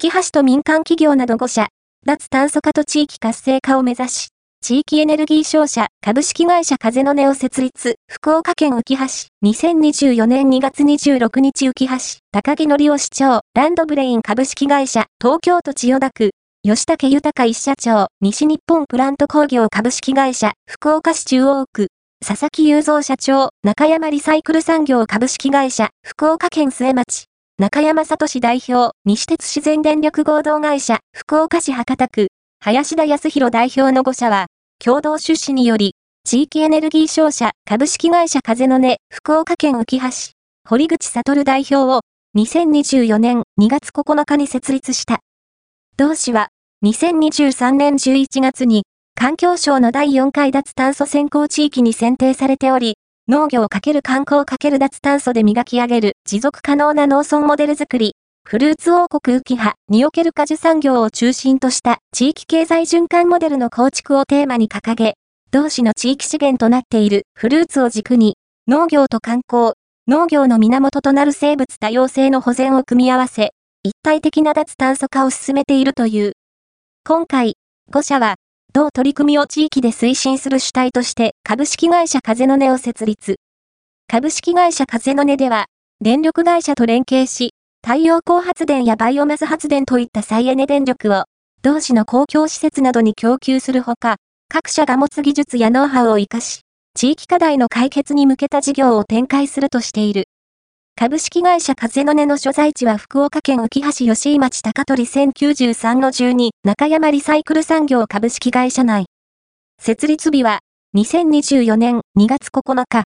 浮橋と民間企業など5社、脱炭素化と地域活性化を目指し、地域エネルギー商社株式会社風の根を設立、福岡県浮橋、2024年2月26日浮橋、高木則夫市長、ランドブレイン株式会社、東京都千代田区、吉武豊一社長、西日本プラント工業株式会社、福岡市中央区、佐々木雄三社長、中山リサイクル産業株式会社、福岡県末町、中山聡代表、西鉄自然電力合同会社、福岡市博多区、林田康弘代表の5社は、共同出資により、地域エネルギー商社株式会社風の根、福岡県浮橋、堀口悟代表を、2024年2月9日に設立した。同氏は、2023年11月に、環境省の第4回脱炭素先行地域に選定されており、農業×観光×脱炭素で磨き上げる持続可能な農村モデル作り、フルーツ王国浮葉における果樹産業を中心とした地域経済循環モデルの構築をテーマに掲げ、同市の地域資源となっているフルーツを軸に、農業と観光、農業の源となる生物多様性の保全を組み合わせ、一体的な脱炭素化を進めているという。今回、5社は、同取り組みを地域で推進する主体として株式会社風の根を設立。株式会社風の根では、電力会社と連携し、太陽光発電やバイオマス発電といった再エネ電力を、同市の公共施設などに供給するほか、各社が持つ技術やノウハウを活かし、地域課題の解決に向けた事業を展開するとしている。株式会社風の根の所在地は福岡県浮橋吉井町高取1093-12中山リサイクル産業株式会社内。設立日は2024年2月9日。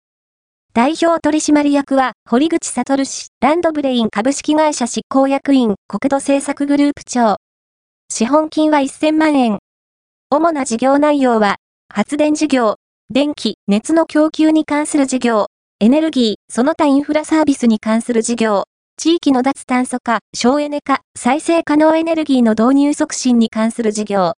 代表取締役は堀口悟氏、ランドブレイン株式会社執行役員、国土政策グループ長。資本金は1000万円。主な事業内容は、発電事業、電気、熱の供給に関する事業、エネルギー、その他インフラサービスに関する事業、地域の脱炭素化、省エネ化、再生可能エネルギーの導入促進に関する事業、